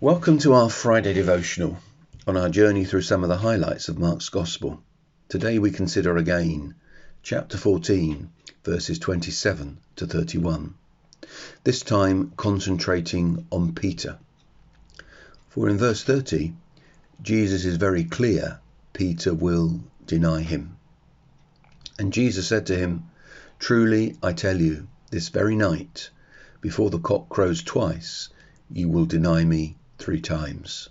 Welcome to our Friday devotional on our journey through some of the highlights of Mark's Gospel. Today we consider again chapter 14, verses 27 to 31, this time concentrating on Peter. For in verse 30, Jesus is very clear Peter will deny him. And Jesus said to him, Truly I tell you, this very night, before the cock crows twice, you will deny me three times.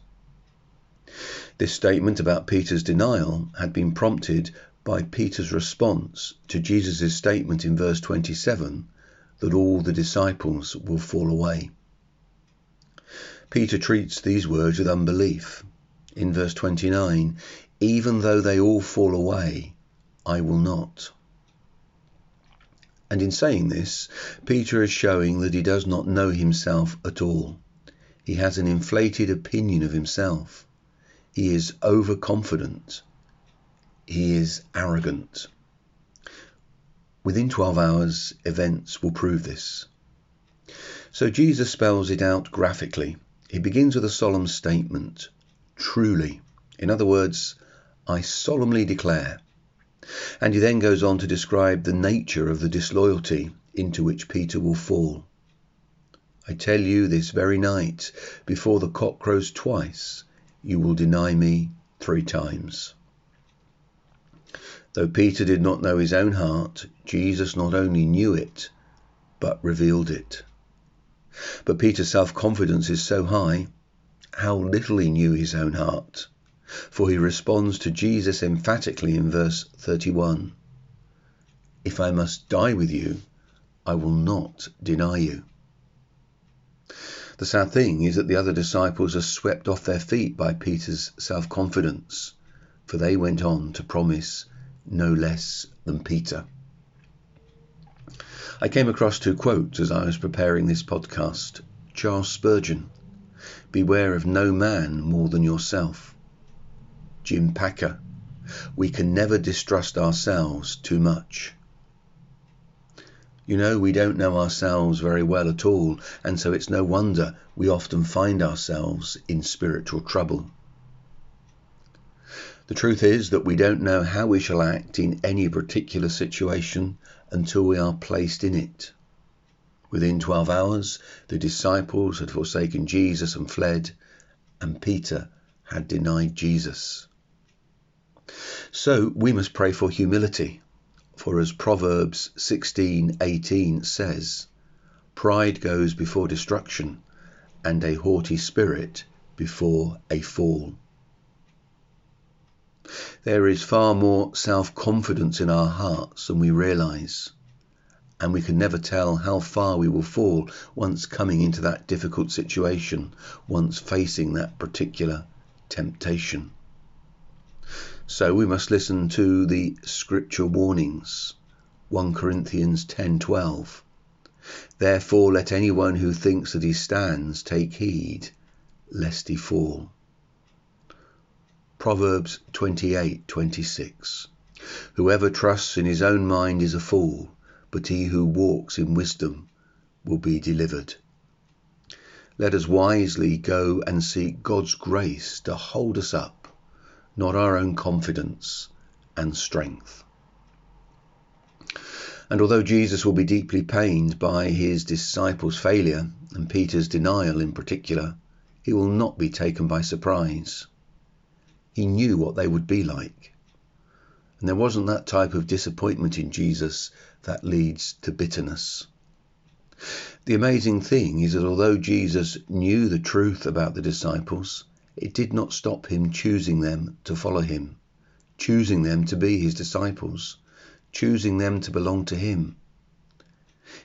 This statement about Peter's denial had been prompted by Peter's response to Jesus' statement in verse 27 that all the disciples will fall away. Peter treats these words with unbelief. In verse 29, even though they all fall away, I will not. And in saying this, Peter is showing that he does not know himself at all. He has an inflated opinion of himself. He is overconfident. He is arrogant. Within 12 hours, events will prove this. So Jesus spells it out graphically. He begins with a solemn statement truly. In other words, I solemnly declare. And he then goes on to describe the nature of the disloyalty into which Peter will fall. I tell you this very night, before the cock crows twice, you will deny me three times. Though Peter did not know his own heart, Jesus not only knew it, but revealed it. But Peter's self confidence is so high, how little he knew his own heart. For he responds to Jesus emphatically in verse 31 If I must die with you, I will not deny you. The sad thing is that the other disciples are swept off their feet by Peter's self confidence, for they went on to promise no less than Peter. I came across two quotes as I was preparing this podcast. Charles Spurgeon Beware of no man more than yourself. Jim Packer We can never distrust ourselves too much. You know, we don't know ourselves very well at all, and so it's no wonder we often find ourselves in spiritual trouble. The truth is that we don't know how we shall act in any particular situation until we are placed in it. Within 12 hours, the disciples had forsaken Jesus and fled, and Peter had denied Jesus. So we must pray for humility for as Proverbs 16:18 says, pride goes before destruction and a haughty spirit before a fall. There is far more self-confidence in our hearts than we realize, and we can never tell how far we will fall once coming into that difficult situation, once facing that particular temptation. So we must listen to the scripture warnings. 1 Corinthians 10:12. Therefore let anyone who thinks that he stands take heed lest he fall. Proverbs 28:26. Whoever trusts in his own mind is a fool, but he who walks in wisdom will be delivered. Let us wisely go and seek God's grace to hold us up not our own confidence and strength. And although Jesus will be deeply pained by his disciples' failure and Peter's denial in particular, he will not be taken by surprise. He knew what they would be like. And there wasn't that type of disappointment in Jesus that leads to bitterness. The amazing thing is that although Jesus knew the truth about the disciples, it did not stop him choosing them to follow him, choosing them to be his disciples, choosing them to belong to him.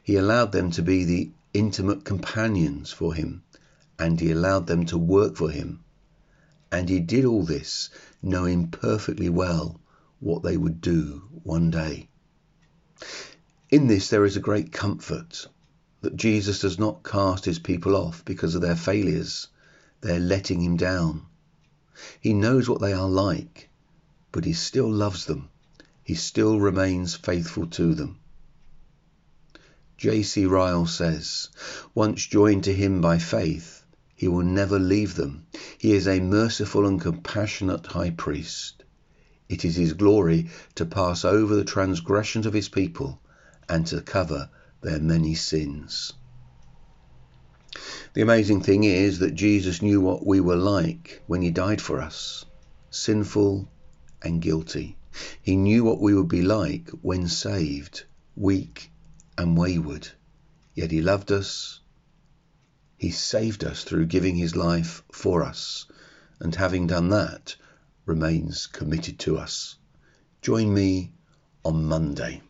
He allowed them to be the intimate companions for him, and he allowed them to work for him. And he did all this knowing perfectly well what they would do one day. In this, there is a great comfort that Jesus does not cast his people off because of their failures they're letting him down. He knows what they are like, but he still loves them. He still remains faithful to them. J.C. Ryle says, once joined to him by faith, He will never leave them. He is a merciful and compassionate high priest. It is his glory to pass over the transgressions of his people and to cover their many sins. The amazing thing is that Jesus knew what we were like when he died for us sinful and guilty. He knew what we would be like when saved, weak and wayward. Yet he loved us. He saved us through giving his life for us. And having done that, remains committed to us. Join me on Monday.